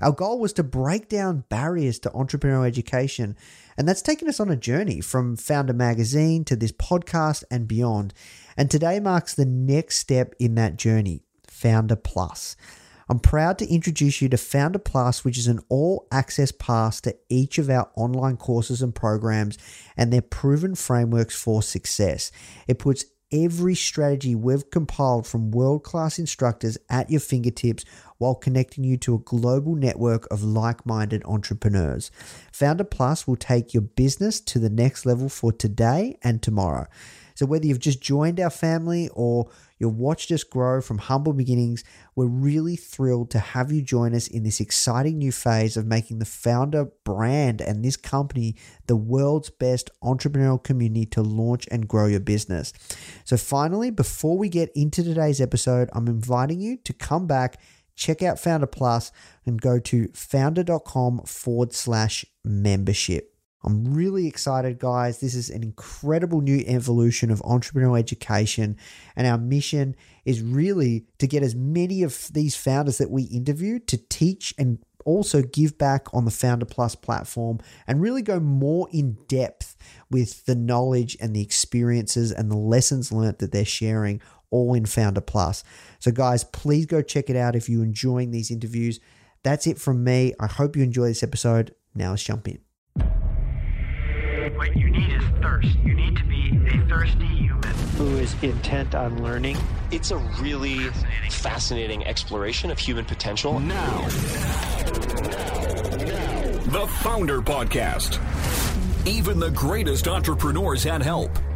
Our goal was to break down barriers to entrepreneurial education, and that's taken us on a journey from Foundr Magazine to this podcast and beyond. And today marks the next step in that journey Foundr Plus. I'm proud to introduce you to Foundr Plus, which is an all access pass to each of our online courses and programs and their proven frameworks for success. It puts every strategy we've compiled from world class instructors at your fingertips while connecting you to a global network of like minded entrepreneurs. Foundr Plus will take your business to the next level for today and tomorrow. So, whether you've just joined our family or you've watched us grow from humble beginnings, we're really thrilled to have you join us in this exciting new phase of making the Foundr brand and this company the world's best entrepreneurial community to launch and grow your business. So, finally, before we get into today's episode, I'm inviting you to come back check out Foundr Plus and go to foundr.com forward slash membership. I'm really excited, guys. This is an incredible new evolution of entrepreneurial education. And our mission is really to get as many of these founders that we interview to teach and also give back on the Foundr Plus platform and really go more in depth with the knowledge and the experiences and the lessons learned that they're sharing all in Foundr Plus. So, guys, please go check it out if you're enjoying these interviews. That's it from me. I hope you enjoy this episode. Now let's jump in. What you need is thirst. You need to be a thirsty human. who is intent on learning. It's a really fascinating exploration of human potential. Now. The Foundr Podcast. Even the greatest entrepreneurs had help.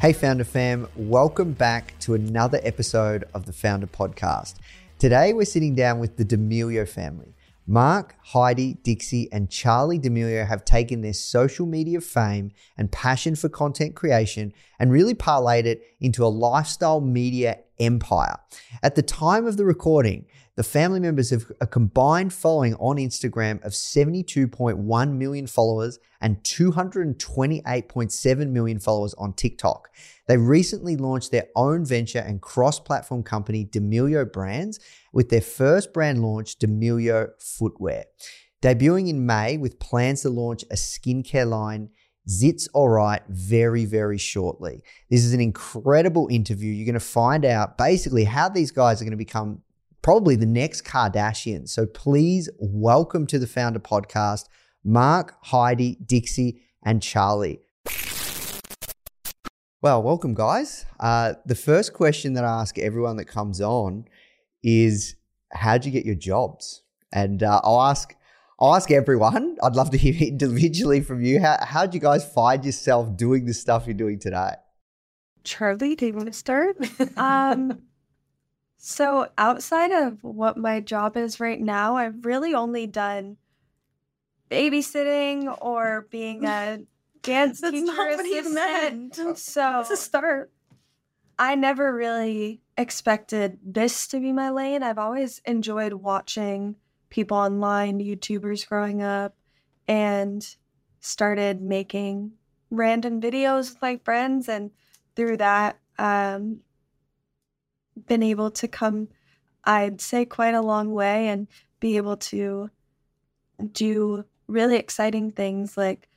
Hey, Foundr Fam, welcome back to another episode of the Foundr Podcast. Today, we're sitting down with the D'Amelio family. Marc, Heidi, Dixie, and Charli D'Amelio have taken their social media fame and passion for content creation and really parlayed it into a lifestyle media empire. At the time of the recording, the family members have a combined following on Instagram of 72.1 million followers and 228.7 million followers on TikTok. They recently launched their own venture and cross platform company, D'Amelio Brands, with their first brand launch, D'Amelio Footwear. Debuting in May with plans to launch a skincare line ZitsAllright very, very shortly. This is an incredible interview. You're going to find out basically how these guys are going to become probably the next Kardashian. So please welcome to the Foundr Podcast, Marc, Heidi, Dixie, and Charli. Well, welcome, guys. Uh, the first question that I ask everyone that comes on is, "How'd you get your jobs?" And uh, I'll ask, I'll ask everyone. I'd love to hear individually from you. How how'd you guys find yourself doing the stuff you're doing today? Charli, do you want to start? um, so outside of what my job is right now, I've really only done babysitting or being a dance That's teacher not what he meant. assistant. So It's a start. I never really expected this to be my lane. I've always enjoyed watching people online, YouTubers growing up, and started making random videos with my friends. And through that, um, been able to come, I'd say, quite a long way and be able to do really exciting things like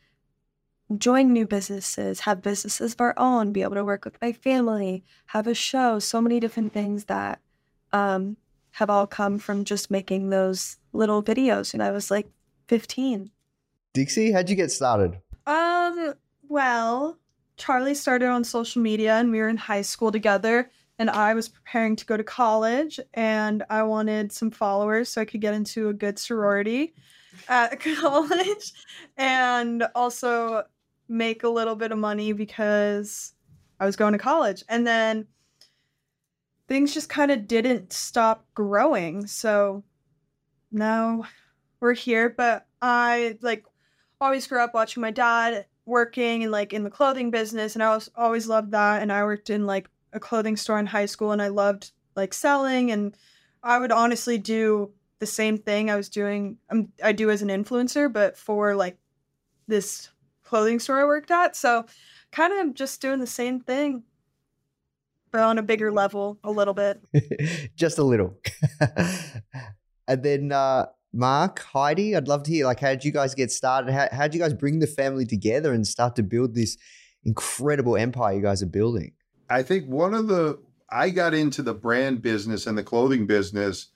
join new businesses, have businesses of our own, be able to work with my family, have a show, so many different things that um, have all come from just making those little videos when I was like 15. Dixie, how'd you get started? Um, well, Charli started on social media and we were in high school together and I was preparing to go to college and I wanted some followers so I could get into a good sorority at college and also make a little bit of money because I was going to college. And then things just kind of didn't stop growing. So now we're here, but I like always grew up watching my dad working and like in the clothing business and I was always loved that. And I worked in like a clothing store in high school and I loved like selling. And I would honestly do the same thing I was doing um, I do as an influencer but for like this clothing store I worked at. So kind of just doing the same thing but on a bigger level a little bit just a little and then uh Marc, Heidi, I'd love to hear like how did you guys get started? How how did you guys bring the family together and start to build this incredible empire you guys are building? I think one of the I got into the brand business and the clothing business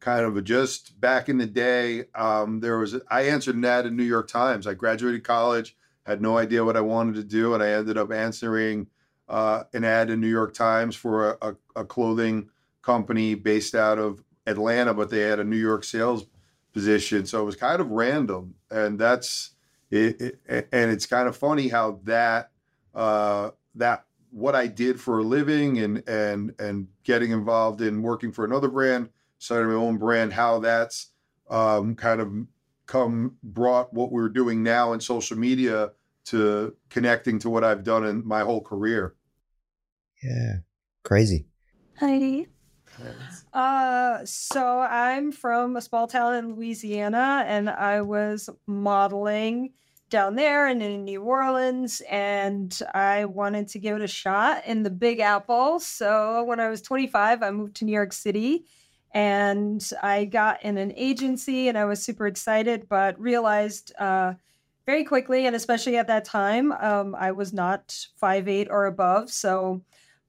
kind of just back in the day. Um, there was I answered an ad in New York Times. I graduated college, had no idea what I wanted to do, and I ended up answering uh, an ad in New York Times for a, a, a clothing company based out of Atlanta, but they had a New York sales position. So it was kind of random, and that's it, it and it's kind of funny how that uh, that what I did for a living and and and getting involved in working for another brand, starting my own brand, how that's um, kind of come brought what we're doing now in social media to connecting to what I've done in my whole career. Yeah, crazy. Heidi. Uh, so I'm from a small town in Louisiana, and I was modeling down there and in New Orleans, and I wanted to give it a shot in the Big Apple. So when I was 25, I moved to New York City, and I got in an agency, and I was super excited, but realized uh, very quickly, and especially at that time, um, I was not five eight or above, so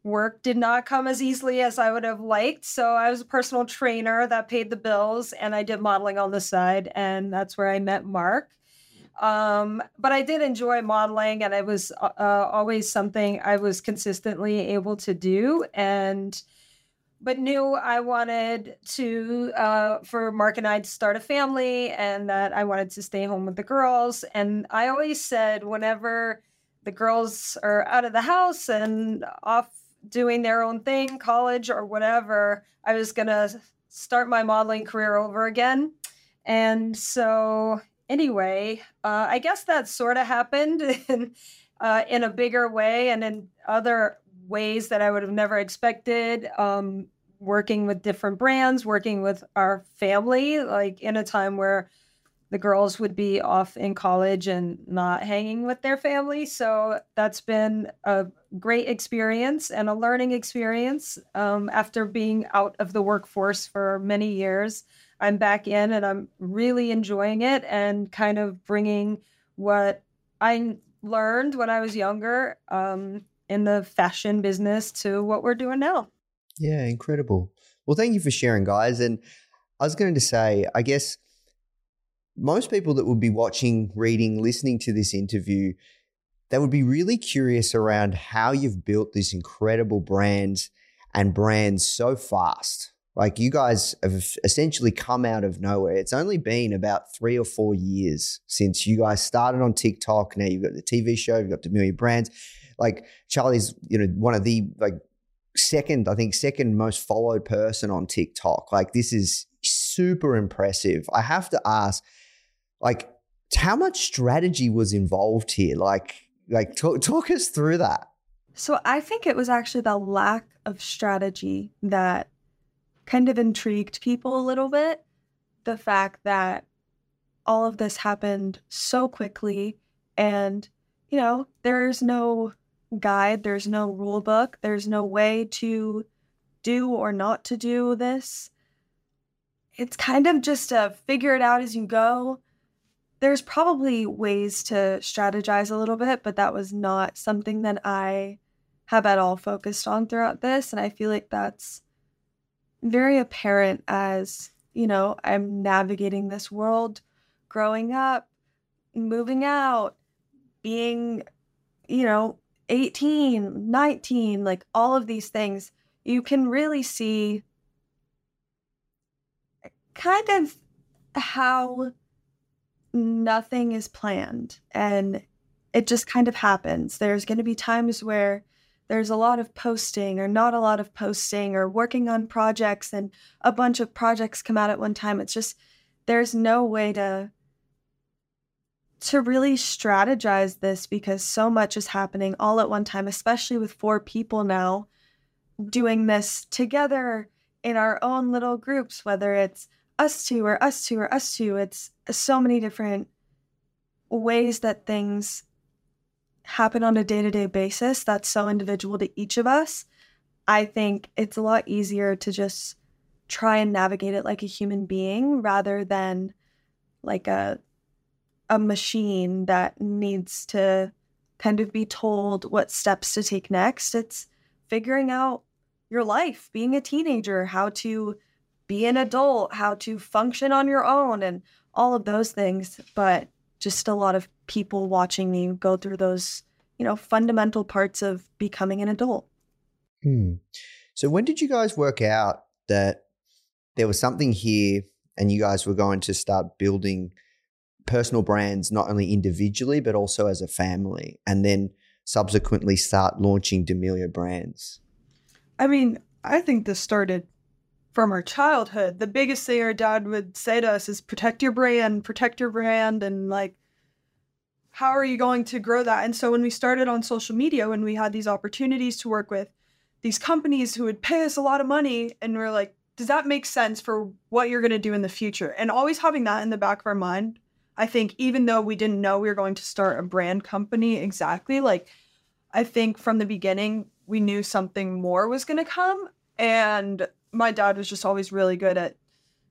work did not come as easily as I would have liked. So I was a personal trainer that paid the bills and I did modeling on the side. And that's where I met Marc. Um, but I did enjoy modeling and it was uh, always something I was consistently able to do. And but knew I wanted to uh, for Marc and I to start a family and that I wanted to stay home with the girls. And I always said whenever the girls are out of the house and off doing their own thing, college or whatever, I was to start my modeling career over again. And so, anyway, uh, I guess that sort of happened in, uh, in a bigger way and in other ways that I would have never expected. Um, working with different brands, working with our family, like in a time where the girls would be off in college and not hanging with their family. So that's been a great experience and a learning experience. Um, after being out of the workforce for many years, I'm back in and I'm really enjoying it and kind of bringing what I learned when I was younger um, in the fashion business to what we're doing now. Yeah, incredible. Well, thank you for sharing, guys. And I was going to say, I guess most people that would be watching, reading, listening to this interview, they would be really curious around how you've built this incredible brand and brands so fast. Like you guys have essentially come out of nowhere. It's only been about three or four years since you guys started on TikTok. Now you've got the TV show, you've got D'Amelio Brands. Like Charli's, you know, one of the like second, I think, second most followed person on TikTok. Like this is super impressive. I have to ask, like, how much strategy was involved here? Like, like talk, talk us through that. So I think it was actually the lack of strategy that kind of intrigued people a little bit. The fact that all of this happened so quickly and you know, there's no guide, there's no rule book, there's no way to do or not to do this. It's kind of just a figure it out as you go there's probably ways to strategize a little bit, but that was not something that I have at all focused on throughout this. And I feel like that's very apparent as, you know, I'm navigating this world, growing up, moving out, being, you know, 18, 19, like all of these things, you can really see kind of how nothing is planned and it just kind of happens. There's going to be times where there's a lot of posting or not a lot of posting or working on projects and a bunch of projects come out at one time. It's just there's no way to to really strategize this because so much is happening all at one time, especially with four people now doing this together in our own little groups, whether it's us two or us two or us two. It's so many different ways that things happen on a day to day basis that's so individual to each of us. I think it's a lot easier to just try and navigate it like a human being rather than like a a machine that needs to kind of be told what steps to take next. It's figuring out your life, being a teenager, how to be an adult, how to function on your own, and all of those things. But just a lot of people watching me go through those, you know, fundamental parts of becoming an adult. Hmm. So, when did you guys work out that there was something here and you guys were going to start building personal brands not only individually but also as a family and then subsequently start launching D'Amelio brands? I mean, I think this started from our childhood. The biggest thing our dad would say to us is protect your brand, protect your brand and like how are you going to grow that? And so when we started on social media, when we had these opportunities to work with these companies who would pay us a lot of money and we're like, does that make sense for what you're going to do in the future? And always having that in the back of our mind I think even though we didn't know we were going to start a brand company exactly, like I think from the beginning we knew something more was going to come and my dad was just always really good at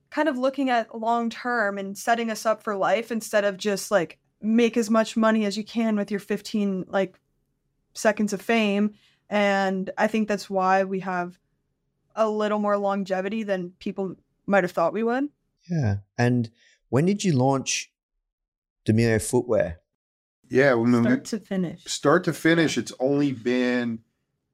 kind of looking at long term and setting us up for life instead of just like make as much money as you can with your 15 like seconds of fame and I think that's why we have a little more longevity than people might have thought we would. Yeah. And when did you launch D'Amelio footwear? Yeah, start to finish. Start to finish, it's only been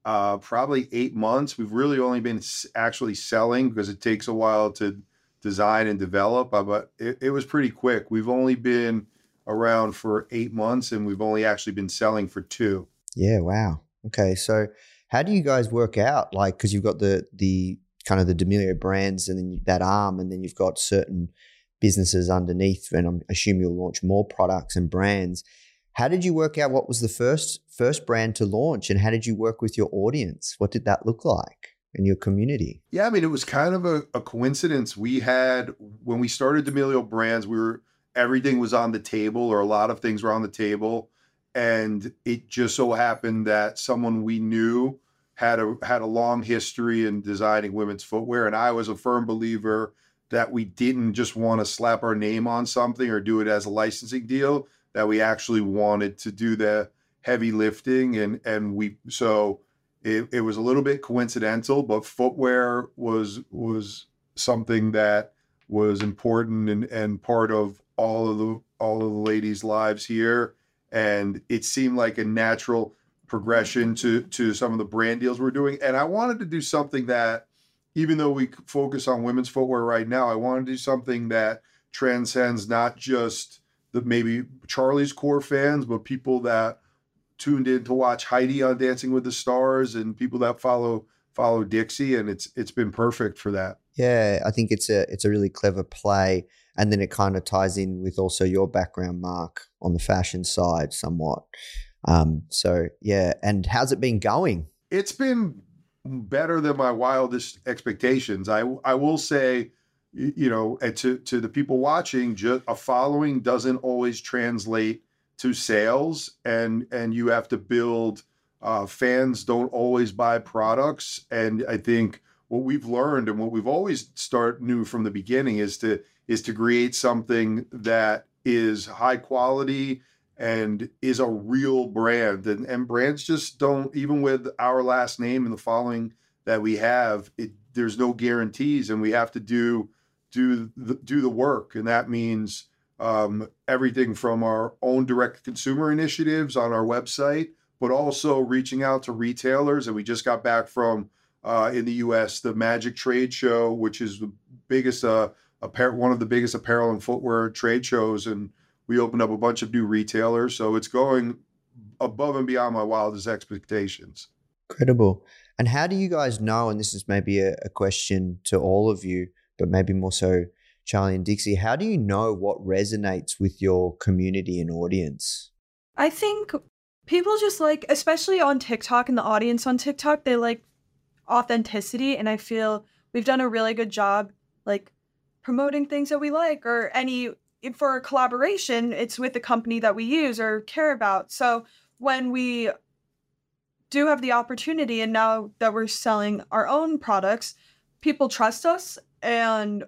uh, probably eight months. We've really only been actually selling because it takes a while to design and develop, uh, but it, it was pretty quick. We've only been around for eight months and we've only actually been selling for two. Yeah, wow. Okay, so how do you guys work out? Like, because you've got the the kind of the D'Amelio brands and then that arm, and then you've got certain businesses underneath, and I'm assume you'll launch more products and brands. How did you work out what was the first first brand to launch, and how did you work with your audience? What did that look like in your community? Yeah, I mean, it was kind of a, a coincidence. We had when we started D'Amelio Brands, we were everything was on the table, or a lot of things were on the table, and it just so happened that someone we knew had a had a long history in designing women's footwear, and I was a firm believer that we didn't just want to slap our name on something or do it as a licensing deal that we actually wanted to do the heavy lifting and and we so it, it was a little bit coincidental but footwear was was something that was important and and part of all of the all of the ladies lives here. And it seemed like a natural progression to to some of the brand deals we're doing. And i wanted to do something that even though we focus on women's footwear right now, I want to do something that transcends not just the maybe Charli's core fans, but people that tuned in to watch Heidi on Dancing with the Stars and people that follow follow Dixie, and it's it's been perfect for that. Yeah, I think it's a it's a really clever play, and then it kind of ties in with also your background, Marc, on the fashion side, somewhat. Um, so yeah, and how's it been going? It's been better than my wildest expectations. I I will say, you know, to to the people watching, just a following doesn't always translate to sales, and and you have to build. Uh, fans don't always buy products, and I think what we've learned and what we've always start new from the beginning is to is to create something that is high quality and is a real brand. And, and brands just don't, even with our last name and the following that we have, it, there's no guarantees, and we have to do do the, do the work, and that means um, everything from our own direct consumer initiatives on our website, but also reaching out to retailers. And we just got back from uh, in the U.S. the Magic Trade Show, which is the biggest uh, apparel, one of the biggest apparel and footwear trade shows, and we opened up a bunch of new retailers. So it's going above and beyond my wildest expectations. Incredible. And how do you guys know? And this is maybe a, a question to all of you, but maybe more so Charli and Dixie. How do you know what resonates with your community and audience? I think people just like, especially on TikTok and the audience on TikTok, they like authenticity. And I feel we've done a really good job, like promoting things that we like or any for a collaboration, it's with the company that we use or care about. So when we do have the opportunity and now that we're selling our own products, people trust us and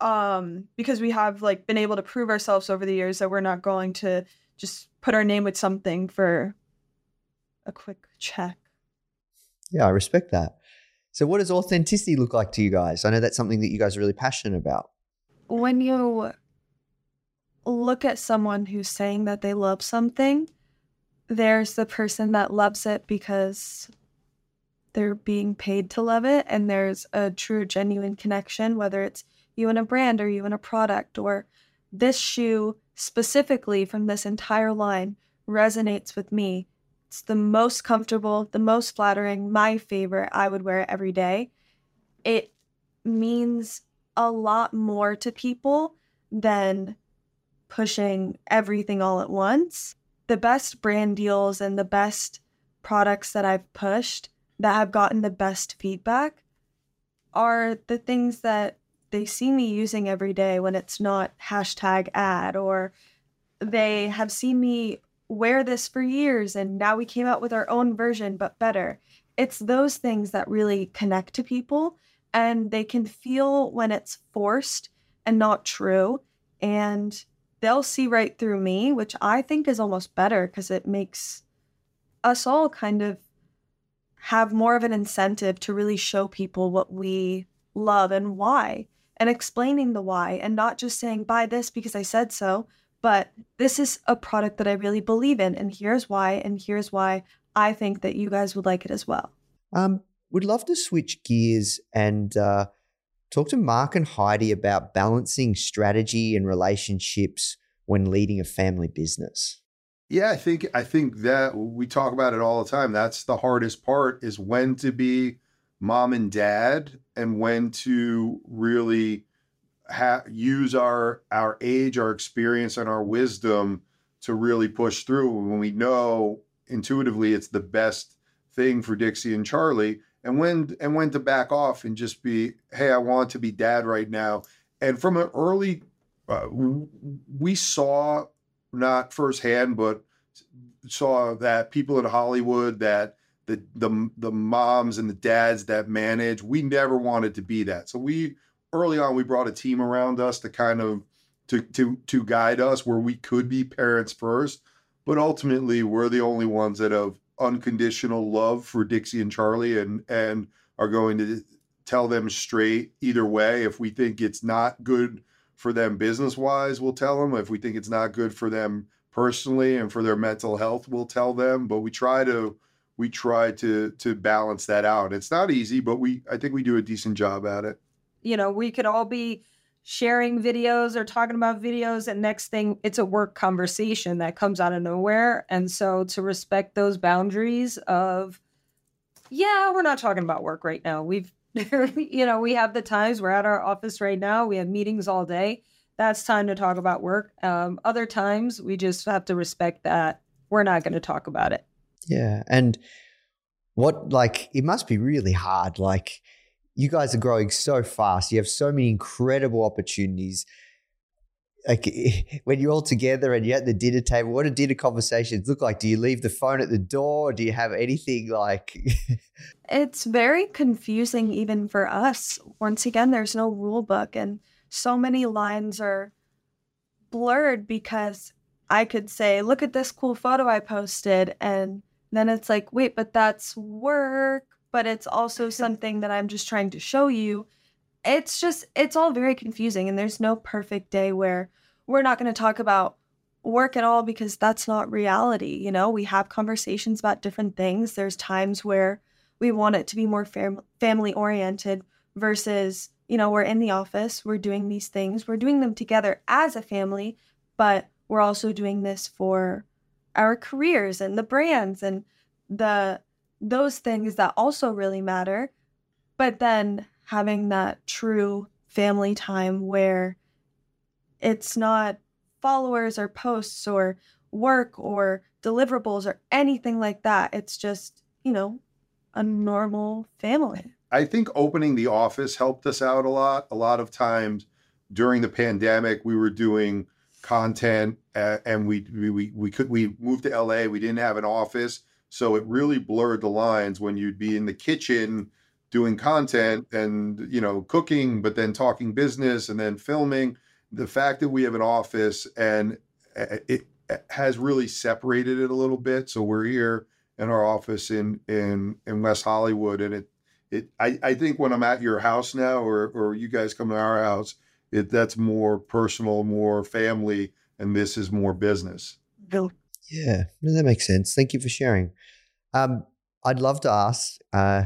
um because we have like been able to prove ourselves over the years that we're not going to just put our name with something for a quick check. Yeah, I respect that. So what does authenticity look like to you guys? I know that's something that you guys are really passionate about. When you look at someone who's saying that they love something, there's the person that loves it because they're being paid to love it, and there's a true, genuine connection, whether it's you and a brand or you and a product, or this shoe specifically from this entire line resonates with me. It's the most comfortable, the most flattering, my favorite. I would wear it every day. It means a lot more to people than pushing everything all at once. The best brand deals and the best products that I've pushed that have gotten the best feedback are the things that they see me using every day when it's not hashtag ad or they have seen me wear this for years and now we came out with our own version but better. It's those things that really connect to people and they can feel when it's forced and not true and they'll see right through me, which I think is almost better because it makes us all kind of have more of an incentive to really show people what we love and why and explaining the why and not just saying buy this because I said so, but this is a product that I really believe in and here's why and here's why I think that you guys would like it as well. Um, we'd love to switch gears and uh, talk to Marc and Heidi about balancing strategy and relationships when leading a family business. Yeah, I think I think that we talk about it all the time. That's the hardest part is when to be mom and dad and when to really ha- use our our age, our experience and our wisdom to really push through when we know intuitively it's the best thing for Dixie and Charli and when and when to back off and just be hey I want to be dad right now. And from an early uh, we saw not firsthand but saw that people in Hollywood that the the the moms and the dads that manage we never wanted to be that. So we early on we brought a team around us to kind of to to to guide us where we could be parents first but ultimately we're the only ones that have unconditional love for Dixie and Charli and and are going to tell them straight either way. If we think it's not good for them business wise we'll tell them. If we think it's not good for them personally and for their mental health we'll tell them. But we try to we try to to balance that out. It's not easy but we i think we do a decent job at it. You know we could all be sharing videos or talking about videos and next thing it's a work conversation that comes out of nowhere. And so to respect those boundaries of yeah we're not talking about work right now. We've you know we have the times we're at our office right now we have meetings all day. That's time to talk about work. Um, other times we just have to respect that we're not going to talk about it. Yeah and what like it must be really hard like you guys are growing so fast. You have so many incredible opportunities. Like when you're all together and you're at the dinner table, what do dinner conversations look like? Do you leave the phone at the door? do you have anything like? it's very confusing even for us. Once again, there's no rule book, and so many lines are blurred because I could say, "Look at this cool photo I posted," and then it's like, "Wait, but that's work." But it's also something that I'm just trying to show you. It's just, it's all very confusing, and there's no perfect day where we're not going to talk about work at all because that's not reality. You know, we have conversations about different things. There's times where we want it to be more fam- family oriented versus, you know, we're in the office, we're doing these things, we're doing them together as a family, but we're also doing this for our careers and the brands and the those things that also really matter. But then having that true family time where it's not followers or posts or work or deliverables or anything like that. It's just, you know, a normal family. I think opening the office helped us out a lot. A lot of times during the pandemic, we were doing content uh, and we, we we could we moved to LA. We didn't have an office, so it really blurred the lines when you'd be in the kitchen doing content and you know cooking, but then talking business and then filming. The fact that we have an office and uh, it has really separated it a little bit. So we're here in our office in in in West Hollywood, and it it I, I think when I'm at your house now, or or you guys come to our house, it that's more personal, more family, and this is more business. Yeah, no, that makes sense. Thank you for sharing. Um, I'd love to ask, uh,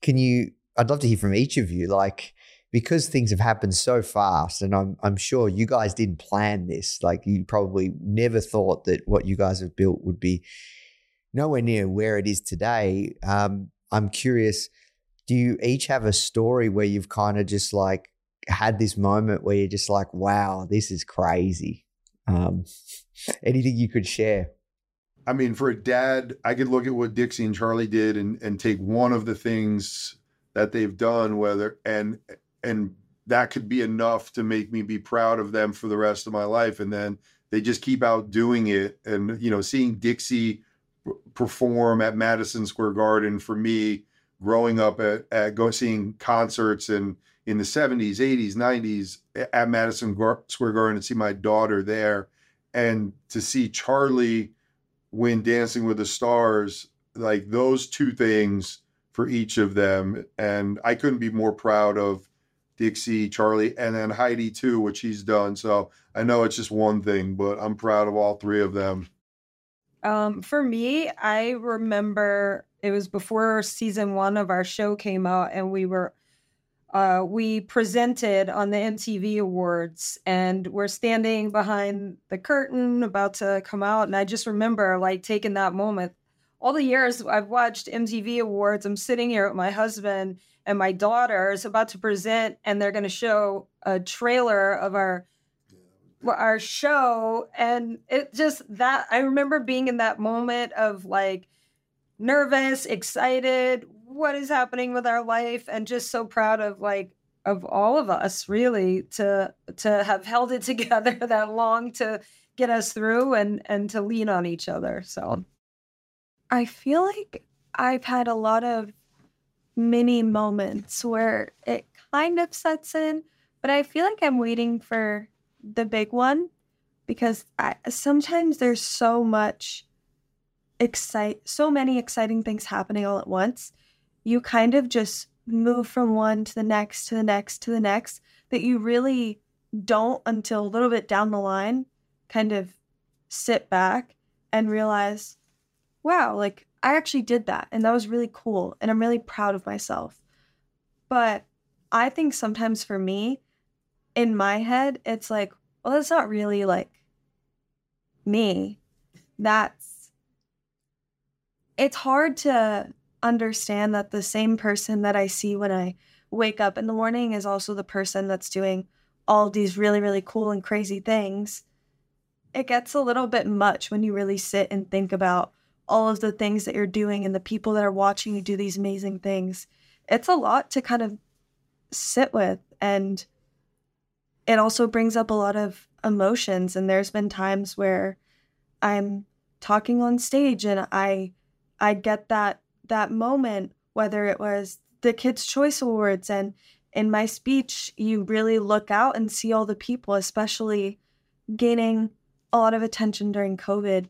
can you? I'd love to hear from each of you, like because things have happened so fast, and I'm I'm sure you guys didn't plan this. Like you probably never thought that what you guys have built would be nowhere near where it is today. Um, I'm curious, do you each have a story where you've kind of just like had this moment where you're just like, wow, this is crazy? Um, anything you could share? I mean, for a dad, I could look at what Dixie and Charli did and and take one of the things that they've done, whether and and that could be enough to make me be proud of them for the rest of my life. And then they just keep out doing it. And you know, seeing Dixie perform at Madison Square Garden for me, growing up at, at go seeing concerts and in the 70s, 80s, 90s at Madison Square Garden and see my daughter there, and to see Charli win Dancing with the Stars, like those two things for each of them. And I couldn't be more proud of Dixie, Charli, and then Heidi too, which he's done. So I know it's just one thing, but I'm proud of all three of them. Um, for me, I remember it was before season one of our show came out, and we were uh, we presented on the MTV Awards, and we're standing behind the curtain about to come out, and I just remember like taking that moment. All the years I've watched MTV Awards, I'm sitting here with my husband and my daughter is about to present, and they're going to show a trailer of our our show and it just that i remember being in that moment of like nervous excited what is happening with our life and just so proud of like of all of us really to to have held it together that long to get us through and and to lean on each other so. I feel like i've had a lot of mini moments where it kind of sets in but i feel like i'm waiting for the big one because I, sometimes there's so much excite so many exciting things happening all at once you kind of just move from one to the next to the next to the next that you really don't until a little bit down the line kind of sit back and realize wow like i actually did that and that was really cool and i'm really proud of myself but i think sometimes for me in my head, it's like, well, that's not really like me. That's it's hard to understand that the same person that I see when I wake up in the morning is also the person that's doing all these really, really cool and crazy things. It gets a little bit much when you really sit and think about all of the things that you're doing and the people that are watching you do these amazing things. It's a lot to kind of sit with and it also brings up a lot of emotions and there's been times where i'm talking on stage and i i get that that moment whether it was the kids choice awards and in my speech you really look out and see all the people especially gaining a lot of attention during covid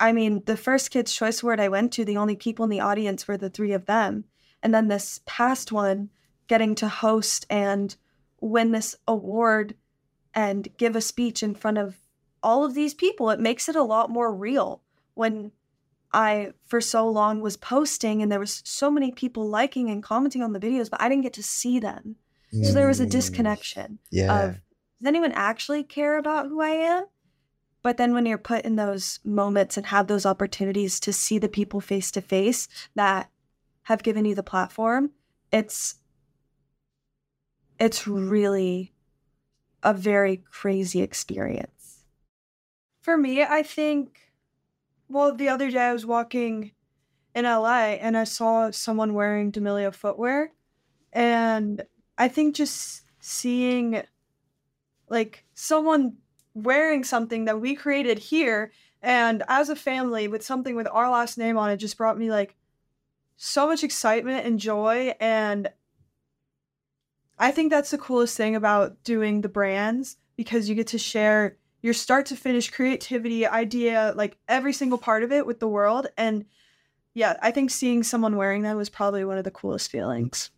i mean the first kids choice award i went to the only people in the audience were the three of them and then this past one getting to host and win this award and give a speech in front of all of these people. It makes it a lot more real when I, for so long, was posting and there was so many people liking and commenting on the videos, but I didn't get to see them. So there was a Mm, disconnection Yeah. of does anyone actually care about who I am? But then when you're put in those moments and have those opportunities to see the people face to face that have given you the platform, it's it's really a very crazy experience. For me, I think, well, the other day I was walking in LA and I saw someone wearing D'Amelio footwear. And I think just seeing like someone wearing something that we created here and as a family with something with our last name on it just brought me like so much excitement and joy. And I think that's the coolest thing about doing the brands because you get to share your start to finish creativity, idea, like every single part of it with the world. And yeah, I think seeing someone wearing that was probably one of the coolest feelings.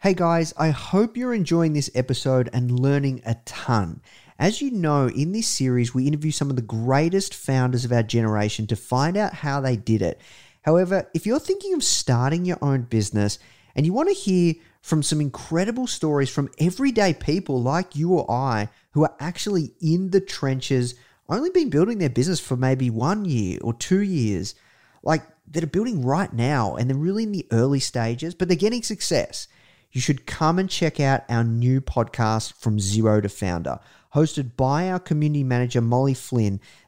Hey guys, I hope you're enjoying this episode and learning a ton. As you know, in this series, we interview some of the greatest founders of our generation to find out how they did it. However, if you're thinking of starting your own business and you want to hear from some incredible stories from everyday people like you or I who are actually in the trenches, only been building their business for maybe one year or two years, like that are building right now and they're really in the early stages, but they're getting success you should come and check out our new podcast, From Zero to Founder, hosted by our community manager, Molly Flynn.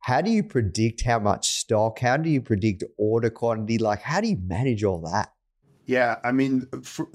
How do you predict how much stock? How do you predict order quantity? Like, how do you manage all that? Yeah, I mean, for,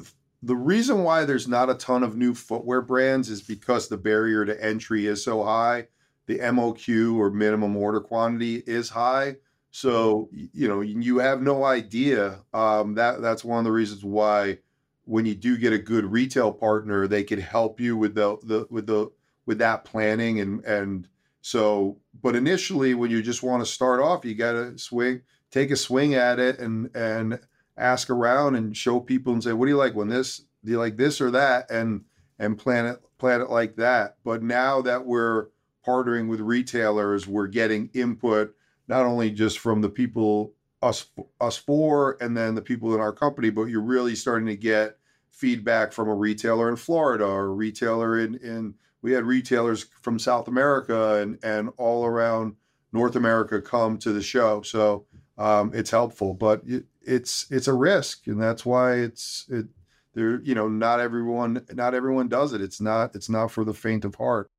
the reason why there's not a ton of new footwear brands is because the barrier to entry is so high. The MOQ or minimum order quantity is high. So, you know, you have no idea. Um, that that's one of the reasons why when you do get a good retail partner, they could help you with the, the with the with that planning and and so but initially when you just want to start off, you gotta swing, take a swing at it and and ask around and show people and say, what do you like when this do you like this or that? And and plan it plan it like that. But now that we're partnering with retailers, we're getting input not only just from the people us us four and then the people in our company, but you're really starting to get feedback from a retailer in Florida or a retailer in in we had retailers from South America and and all around North America come to the show. So um, it's helpful, but it, it's it's a risk, and that's why it's it. There, you know, not everyone not everyone does it. It's not it's not for the faint of heart.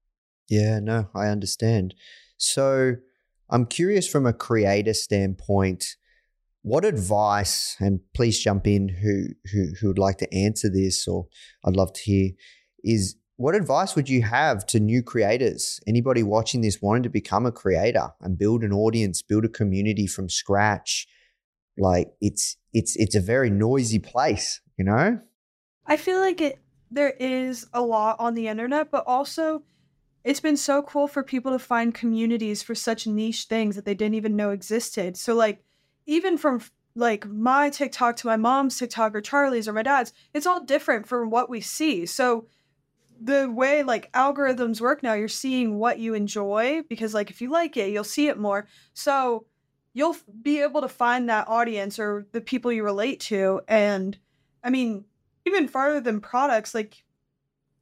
Yeah, no, I understand. So I'm curious from a creator standpoint, what advice, and please jump in who who who would like to answer this, or I'd love to hear, is what advice would you have to new creators? Anybody watching this wanting to become a creator and build an audience, build a community from scratch? Like it's it's it's a very noisy place, you know? I feel like it there is a lot on the internet, but also it's been so cool for people to find communities for such niche things that they didn't even know existed. So like even from like my TikTok to my mom's TikTok or Charli's or my dad's, it's all different from what we see. So the way like algorithms work now, you're seeing what you enjoy because like if you like it, you'll see it more. So you'll be able to find that audience or the people you relate to and I mean even farther than products like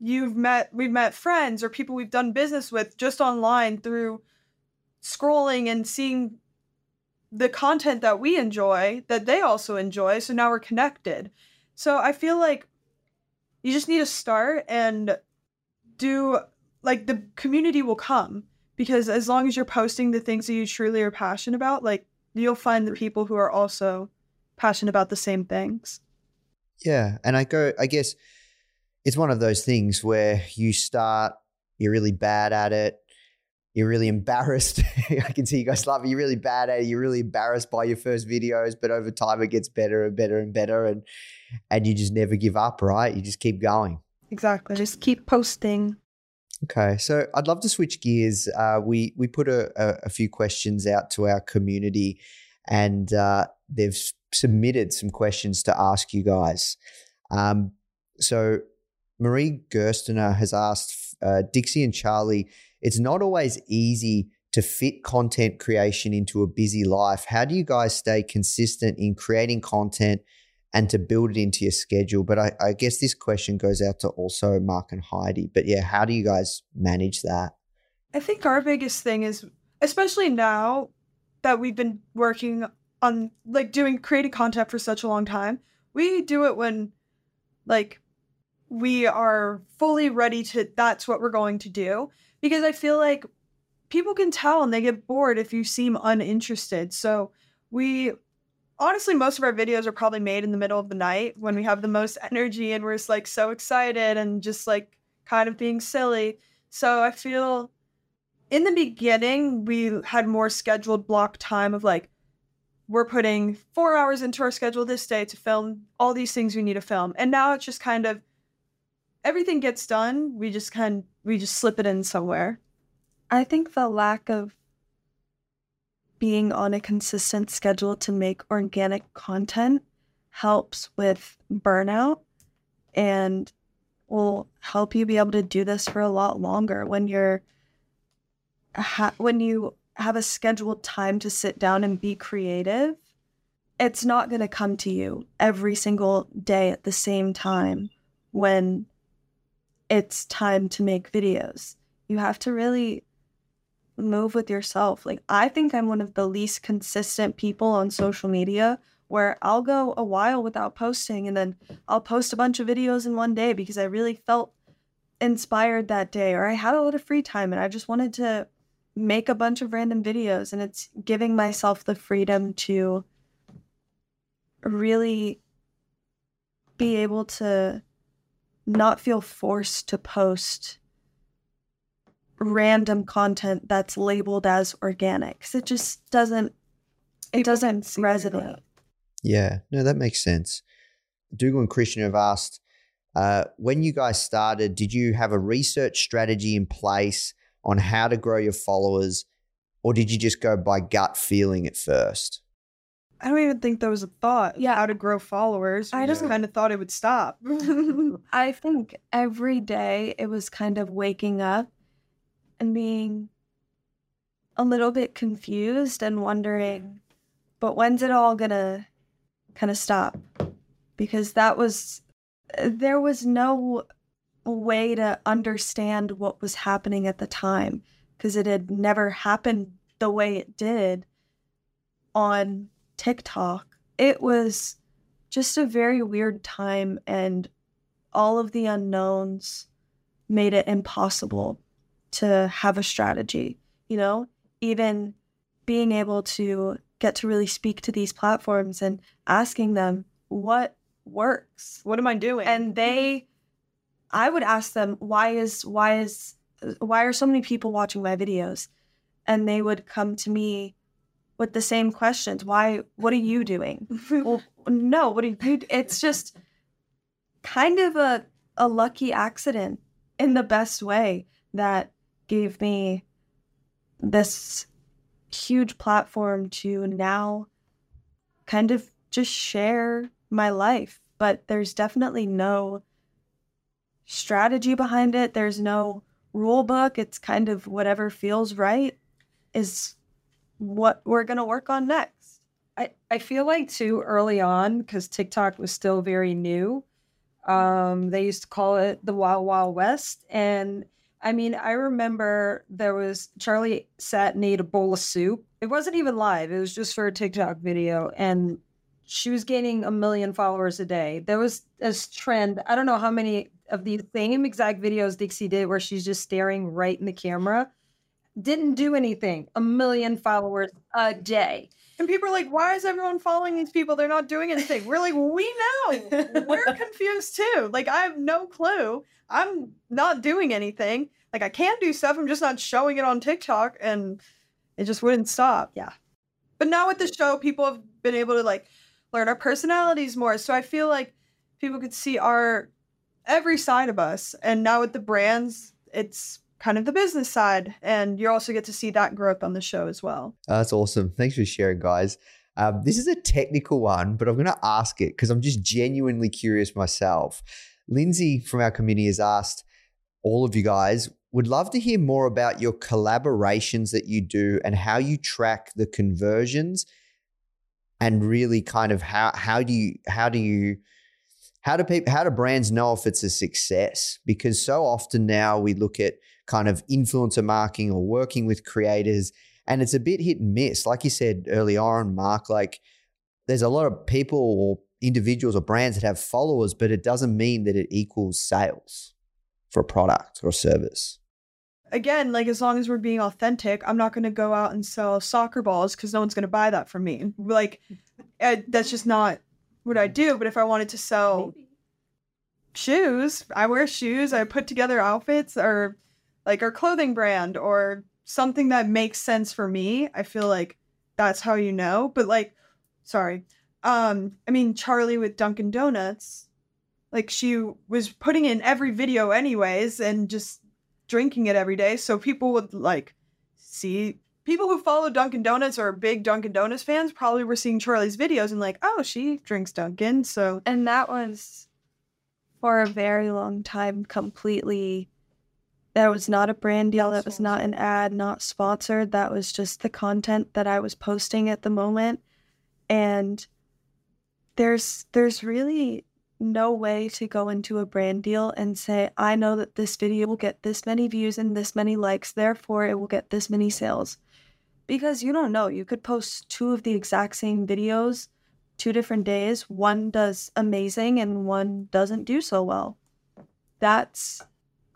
you've met we've met friends or people we've done business with just online through scrolling and seeing the content that we enjoy that they also enjoy so now we're connected so i feel like you just need to start and do like the community will come because as long as you're posting the things that you truly are passionate about like you'll find the people who are also passionate about the same things Yeah, and I go. I guess it's one of those things where you start, you're really bad at it, you're really embarrassed. I can see you guys laughing. You're really bad at it. You're really embarrassed by your first videos, but over time it gets better and better and better, and and you just never give up, right? You just keep going. Exactly. Just keep posting. Okay, so I'd love to switch gears. Uh, we we put a, a, a, few questions out to our community, and uh, they've submitted some questions to ask you guys. Um, so Marie Gerstner has asked uh, Dixie and Charli. It's not always easy to fit content creation into a busy life. How do you guys stay consistent in creating content and to build it into your schedule. But I, I, guess this question goes out to also Marc and Heidi. But yeah, how do you guys manage that? I think our biggest thing is, especially now that we've been working on like doing creating content for such a long time, we do it when like we are fully ready to that's what we're going to do. Because I feel like people can tell and they get bored if you seem uninterested. So we honestly, most of our videos are probably made in the middle of the night when we have the most energy and we're just like so excited and just like kind of being silly. So I feel in the beginning, we had more scheduled block time of like, we're putting four hours into our schedule this day to film all these things we need to film. And now it's just kind of everything gets done. We just kind we just slip it in somewhere. I think the lack of being on a consistent schedule to make organic content helps with burnout and will help you be able to do this for a lot longer. When you're ha- when you have a scheduled time to sit down and be creative it's not going to come to you every single day at the same time when it's time to make videos. You have to really move with yourself. Like, I think I'm one of the least consistent people on social media where I'll go a while without posting and then I'll post a bunch of videos in one day because I really felt inspired that day or I had a lot of free time and I just wanted to make a bunch of random videos and it's giving myself the freedom to really be able to not feel forced to post random content that's labeled as organic because it just doesn't it doesn't resonate yeah no that makes sense dougal and christian have asked uh, when you guys started did you have a research strategy in place on how to grow your followers or did you just go by gut feeling at first I don't even think there was a thought. Yeah. How to grow followers. I just kind of thought it would stop. I think every day it was kind of waking up and being a little bit confused and wondering, but when's it all gonna kind of stop? Because that was, there was no way to understand what was happening at the time because it had never happened the way it did on TikTok. It was just a very weird time, and all of the unknowns made it impossible to have a strategy, you know, even being able to get to really speak to these platforms and asking them what works. What am I doing? And they I would ask them why is why is why are so many people watching my videos? And they would come to me with the same questions. Why what are you doing? well, no, what are you it's just kind of a a lucky accident in the best way that gave me this huge platform to now kind of just share my life. But there's definitely no strategy behind it. There's no rule book. It's kind of whatever feels right is what we're going to work on next. I, I feel like too early on, because TikTok was still very new, um, they used to call it the Wild Wild West. And I mean, I remember there was Charli sat and ate a bowl of soup. It wasn't even live, it was just for a TikTok video. And she was gaining a million followers a day. There was this trend. I don't know how many of the same exact videos Dixie did where she's just staring right in the camera. Didn't do anything. A million followers a day. And people are like, why is everyone following these people? They're not doing anything. We're like, we know. We're confused too. Like, I have no clue. I'm not doing anything. Like, I can do stuff. I'm just not showing it on TikTok. And it just wouldn't stop. Yeah. But now with the show, people have been able to like learn our personalities more. So I feel like people could see our every side of us. And now with the brands, it's kind of the business side. And you also get to see that growth on the show as well. That's awesome. Thanks for sharing, guys. Um, this is a technical one, but I'm going to ask it because I'm just genuinely curious myself. Lindsay from our community has asked all of you guys, would love to hear more about your collaborations that you do and how you track the conversions and really kind of how how do you how do you how do people how do brands know if it's a success because so often now we look at kind of influencer marketing or working with creators and it's a bit hit and miss like you said early on Marc like there's a lot of people or individuals or brands that have followers but it doesn't mean that it equals sales for a product or service again, like as long as we're being authentic, I'm not going to go out and sell soccer balls because no one's going to buy that from me. Like, uh, that's just not what I do. But if I wanted to sell Maybe. shoes, I wear shoes, I put together outfits or like our clothing brand or something that makes sense for me. I feel like that's how you know. But like, sorry. Um, I mean, Charli with Dunkin' Donuts, like she was putting in every video anyways and just drinking it every day. So people would like see people who follow Dunkin' Donuts or big Dunkin' Donuts fans probably were seeing Charli's videos and like, oh, she drinks Dunkin'. So and that was for a very long time completely that was not a brand deal that was not an ad not sponsored that was just the content that i was posting at the moment and there's there's really no way to go into a brand deal and say, I know that this video will get this many views and this many likes, therefore it will get this many sales. Because you don't know. You could post two of the exact same videos two different days. One does amazing and one doesn't do so well. That's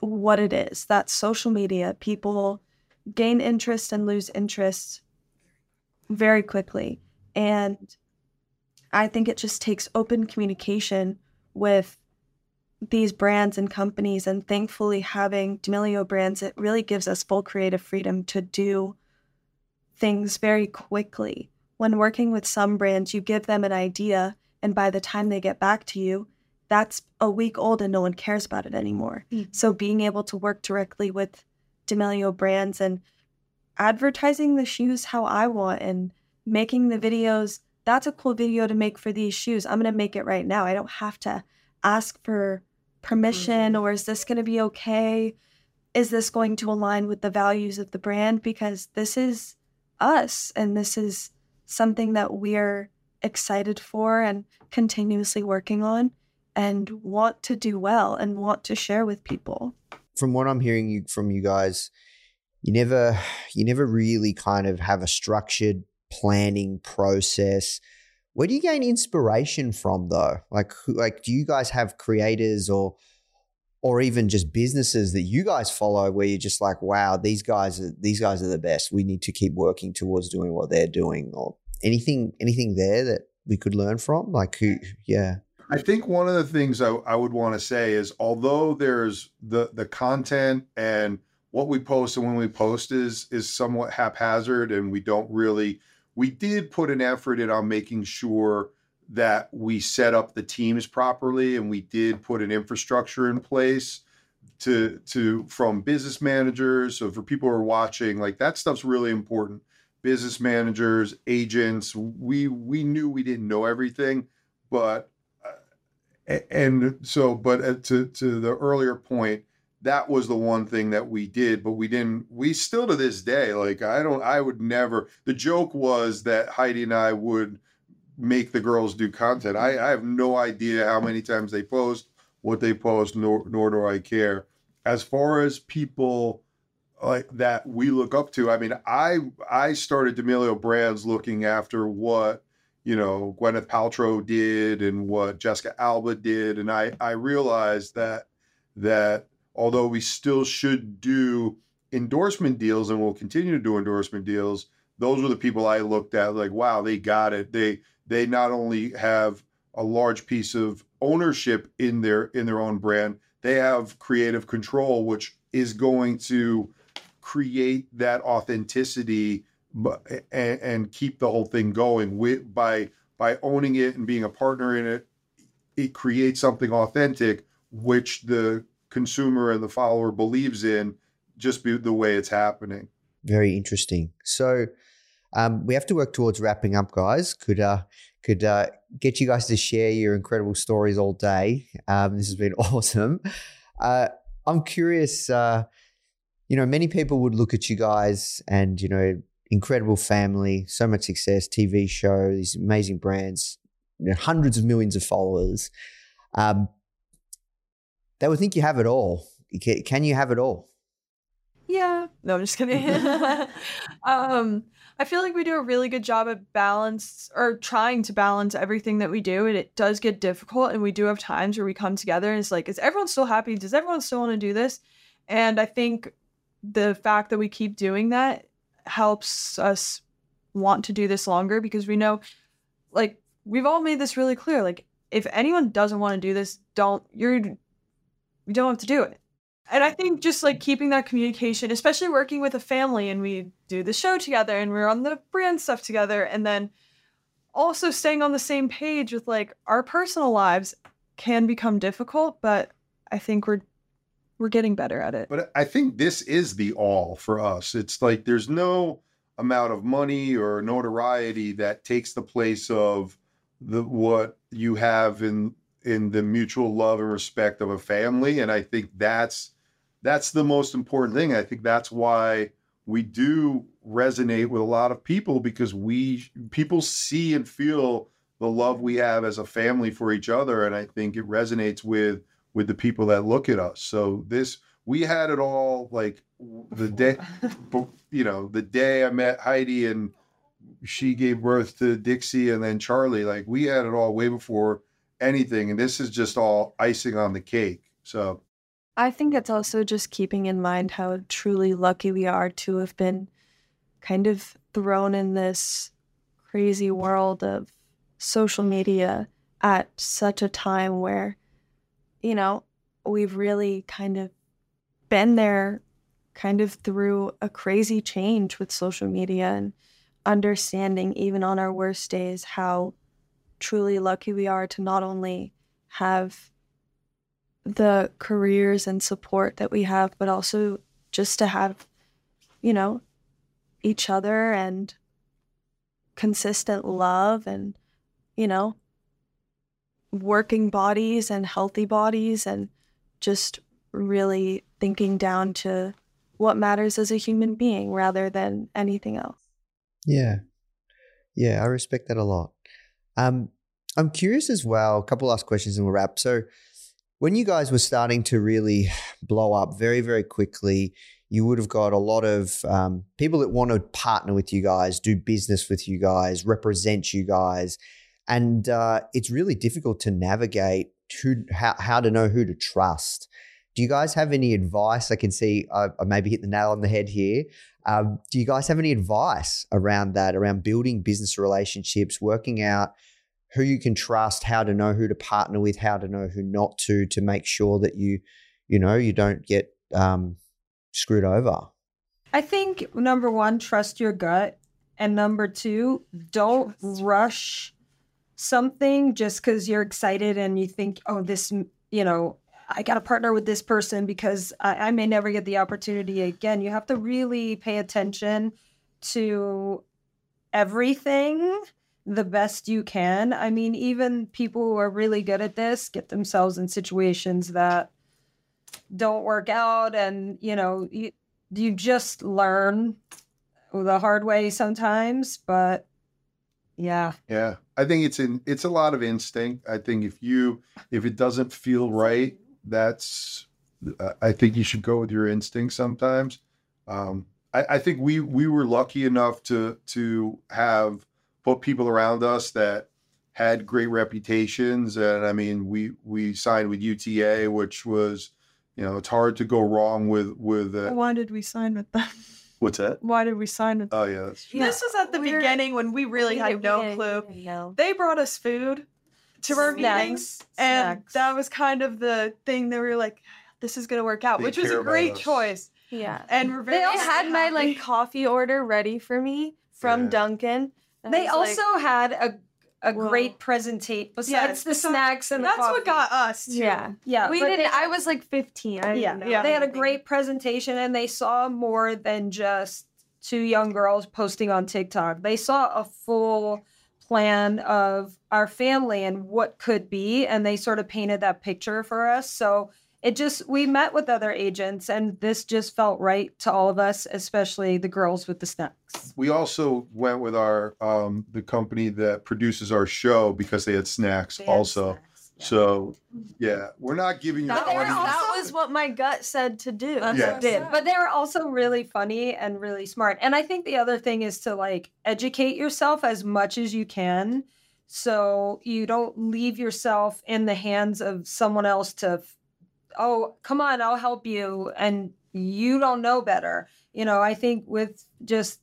what it is. that social media. People gain interest and lose interest very quickly. And I think it just takes open communication with these brands and companies and thankfully having D'Amelio brands it really gives us full creative freedom to do things very quickly. When working with some brands, you give them an idea and by the time they get back to you, that's a week old and no one cares about it anymore. Mm-hmm. So being able to work directly with D'Amelio brands and advertising the shoes how I want and making the videos that's a cool video to make for these shoes. I'm going to make it right now. I don't have to ask for permission mm-hmm. or is this going to be okay? Is this going to align with the values of the brand? Because this is us and this is something that we're excited for and continuously working on and want to do well and want to share with people. From what I'm hearing you from you guys, you never you never really kind of have a structured planning process. Where do you gain inspiration from though? Like like do you guys have creators or or even just businesses that you guys follow where you're just like, wow, these guys are these guys are the best. We need to keep working towards doing what they're doing or anything anything there that we could learn from? Like who yeah. I think one of the things I, I would want to say is although there's the the content and what we post and when we post is is somewhat haphazard and we don't really we did put an effort in on making sure that we set up the teams properly and we did put an infrastructure in place to to from business managers. So for people who are watching like that stuff's really important. Business managers agents we we knew we didn't know everything but and so but uh, to to the earlier point that was the one thing that we did but we didn't we still to this day like i don't i would never the joke was that heidi and i would make the girls do content. I, I have no idea how many times they post what they post nor, nor do i care. As far as people like that we look up to i mean i i started D'Amelio brands looking after what you know gwyneth paltrow did and what jessica alba did and i i realized that that although we still should do endorsement deals and we'll continue to do endorsement deals, those were the people I looked at like, wow, they got it. They they not only have a large piece of ownership in their in their own brand, they have creative control, which is going to create that authenticity and, and keep the whole thing going with by by owning it and being a partner in it it creates something authentic which the consumer and the follower believes in just be the way it's happening. Very interesting. So um, we have to work towards wrapping up guys. Could uh could uh, get you guys to share your incredible stories all day. Um, this has been awesome. Uh, i'm curious uh, you know many people would look at you guys and you know incredible family, so much success, TV show, these amazing brands, you know, hundreds of millions of followers. Um, they would think you have it all. Can you have it all? Yeah. No, I'm just kidding. um, I feel like we do a really good job at balance or trying to balance everything that we do. And it does get difficult. And we do have times where we come together and it's like, is everyone still happy? Does everyone still want to do this? And I think the fact that we keep doing that helps us want to do this longer because we know like we've all made this really clear like if anyone doesn't want to do this don't you're you don't have to do it. And i think just like keeping that communication especially working with a family and we do the show together and we're on the brand stuff together and then also staying on the same page with like our personal lives can become difficult but i think we're we're getting better at it. But I think this is the all for us. It's like there's no amount of money or notoriety that takes the place of the what you have in in the mutual love and respect of a family and I think that's that's the most important thing. I think that's why we do resonate with a lot of people because we people see and feel the love we have as a family for each other and I think it resonates with with the people that look at us. So this we had it all like the day you know, the day I met Heidi and she gave birth to Dixie and then Charli, like we had it all way before anything and this is just all icing on the cake. So I think it's also just keeping in mind how truly lucky we are to have been kind of thrown in this crazy world of social media at such a time where you know, we've really kind of been there kind of through a crazy change with social media and understanding even on our worst days how truly lucky we are to not only have the careers and support that we have but also just to have you know each other and consistent love and you know working bodies and healthy bodies and just really thinking down to what matters as a human being rather than anything else. Yeah. Yeah, I respect that a lot. Um, I'm curious as well, a couple last questions and we'll wrap. So, when you guys were starting to really blow up very, very quickly, you would have got a lot of um, people that want to partner with you guys, do business with you guys, represent you guys and uh, it's really difficult to navigate who how, how to know who to trust. Do you guys have any advice? I can see I, I maybe hit the nail on the head here. Um, do you guys have any advice around that, around building business relationships, working out who you can trust, how to know who to partner with, how to know who not to, to make sure that you, you know, you don't get um, screwed over? I think number one, trust your gut. And number two, don't rush something just because you're excited and you think, oh, this, you know, I got to partner with this person because I, I, may never get the opportunity again. You have to really pay attention to everything the best you can. I mean, even people who are really good at this get themselves in situations that don't work out, and you know, you, you just learn the hard way sometimes. But yeah. Yeah. I think it's in it's a lot of instinct. I think if you if it doesn't feel right, that's I think you should go with your instinct sometimes. Um, I, I think we we were lucky enough to to have put people around us that had great reputations, and I mean we we signed with UTA, which was you know it's hard to go wrong with with. Uh, Why did we sign with them? What's that? Why did we sign it? Oh yeah, that's true. This was at the We were- beginning when we really we had didn't- no we clue. we. They brought us food to our meetings, and Snacks. that was kind of the thing that we were like, "This is gonna work out," They which was a great choice. Yeah. And we're very They all had my like coffee order ready for me from Yeah. Dunkin'. And They was like, also had a a Whoa. great presentation besides Yes, the so snacks and the That's what got us. Too. yeah. yeah. We but didn't. They, I was like 15. I didn't Yeah, know yeah. they had a great presentation and they saw more than just two young girls posting on TikTok. They saw a full plan of our family and what could be and they sort of painted that picture for us. So it just we met with other agents and this just felt right to all of us, especially the girls with the snacks. We also went with our um the company that produces our show because they had snacks They had also. snacks, yeah. So yeah, we're not giving you That, the was- that was what my gut said to do. That's Yeah. it did. But they were also really funny and really smart. And I think the other thing is to like educate yourself as much as you can so you don't leave yourself in the hands of someone else to oh, come on, I'll help you and you don't know better. You know, I think with just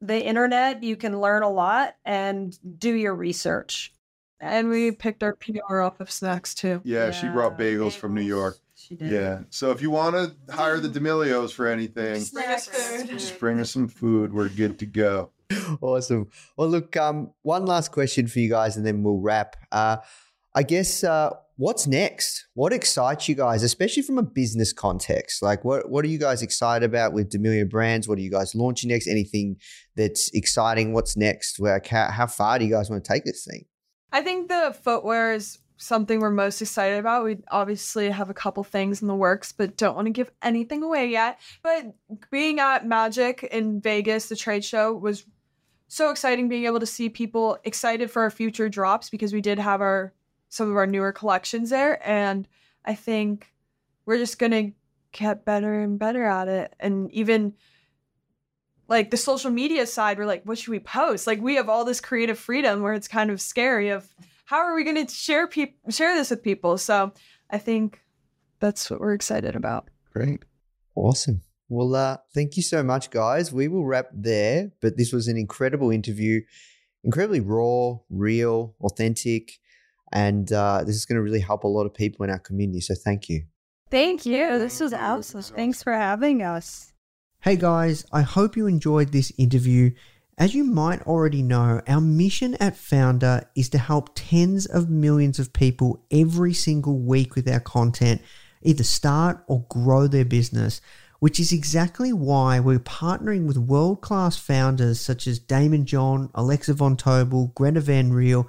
the internet, you can learn a lot and do your research. And we picked our PR off of snacks too. Yeah, she brought bagels from New York. She did. Yeah. So if you want to hire the D'Amelios for anything, Bring us food. just bring us some food. We're good to go. Awesome. Well, look, um, one last question for you guys, and then we'll wrap. Uh, I guess uh, what's next? What excites you guys, especially from a business context? Like, what what are you guys excited about with D'Amelio Brands? What are you guys launching next? Anything that's exciting? What's next? Like, how, how far do you guys want to take this thing? I think the footwear is something we're most excited about. We obviously have a couple things in the works, but don't want to give anything away yet. But being at Magic in Vegas, the trade show, was so exciting being able to see people excited for our future drops because we did have our some of our newer collections there and I think we're just going to get better and better at it and even like the social media side, we're like, what should we post? Like we have all this creative freedom where it's kind of scary of how are we going to share people share this with people? So I think that's what we're excited about. Great. Awesome. Well, uh, thank you so much, guys. We will wrap there, but this was an incredible interview, incredibly raw, real, authentic, and uh, this is going to really help a lot of people in our community. So, thank you. Thank you. This was awesome. Thanks for having us. Hey guys, I hope you enjoyed this interview. As you might already know, our mission at Foundr is to help tens of millions of people every single week with our content either start or grow their business, which is exactly why we're partnering with world class founders such as Daymond John, Alexa Von Tobel, Greta Van Riel,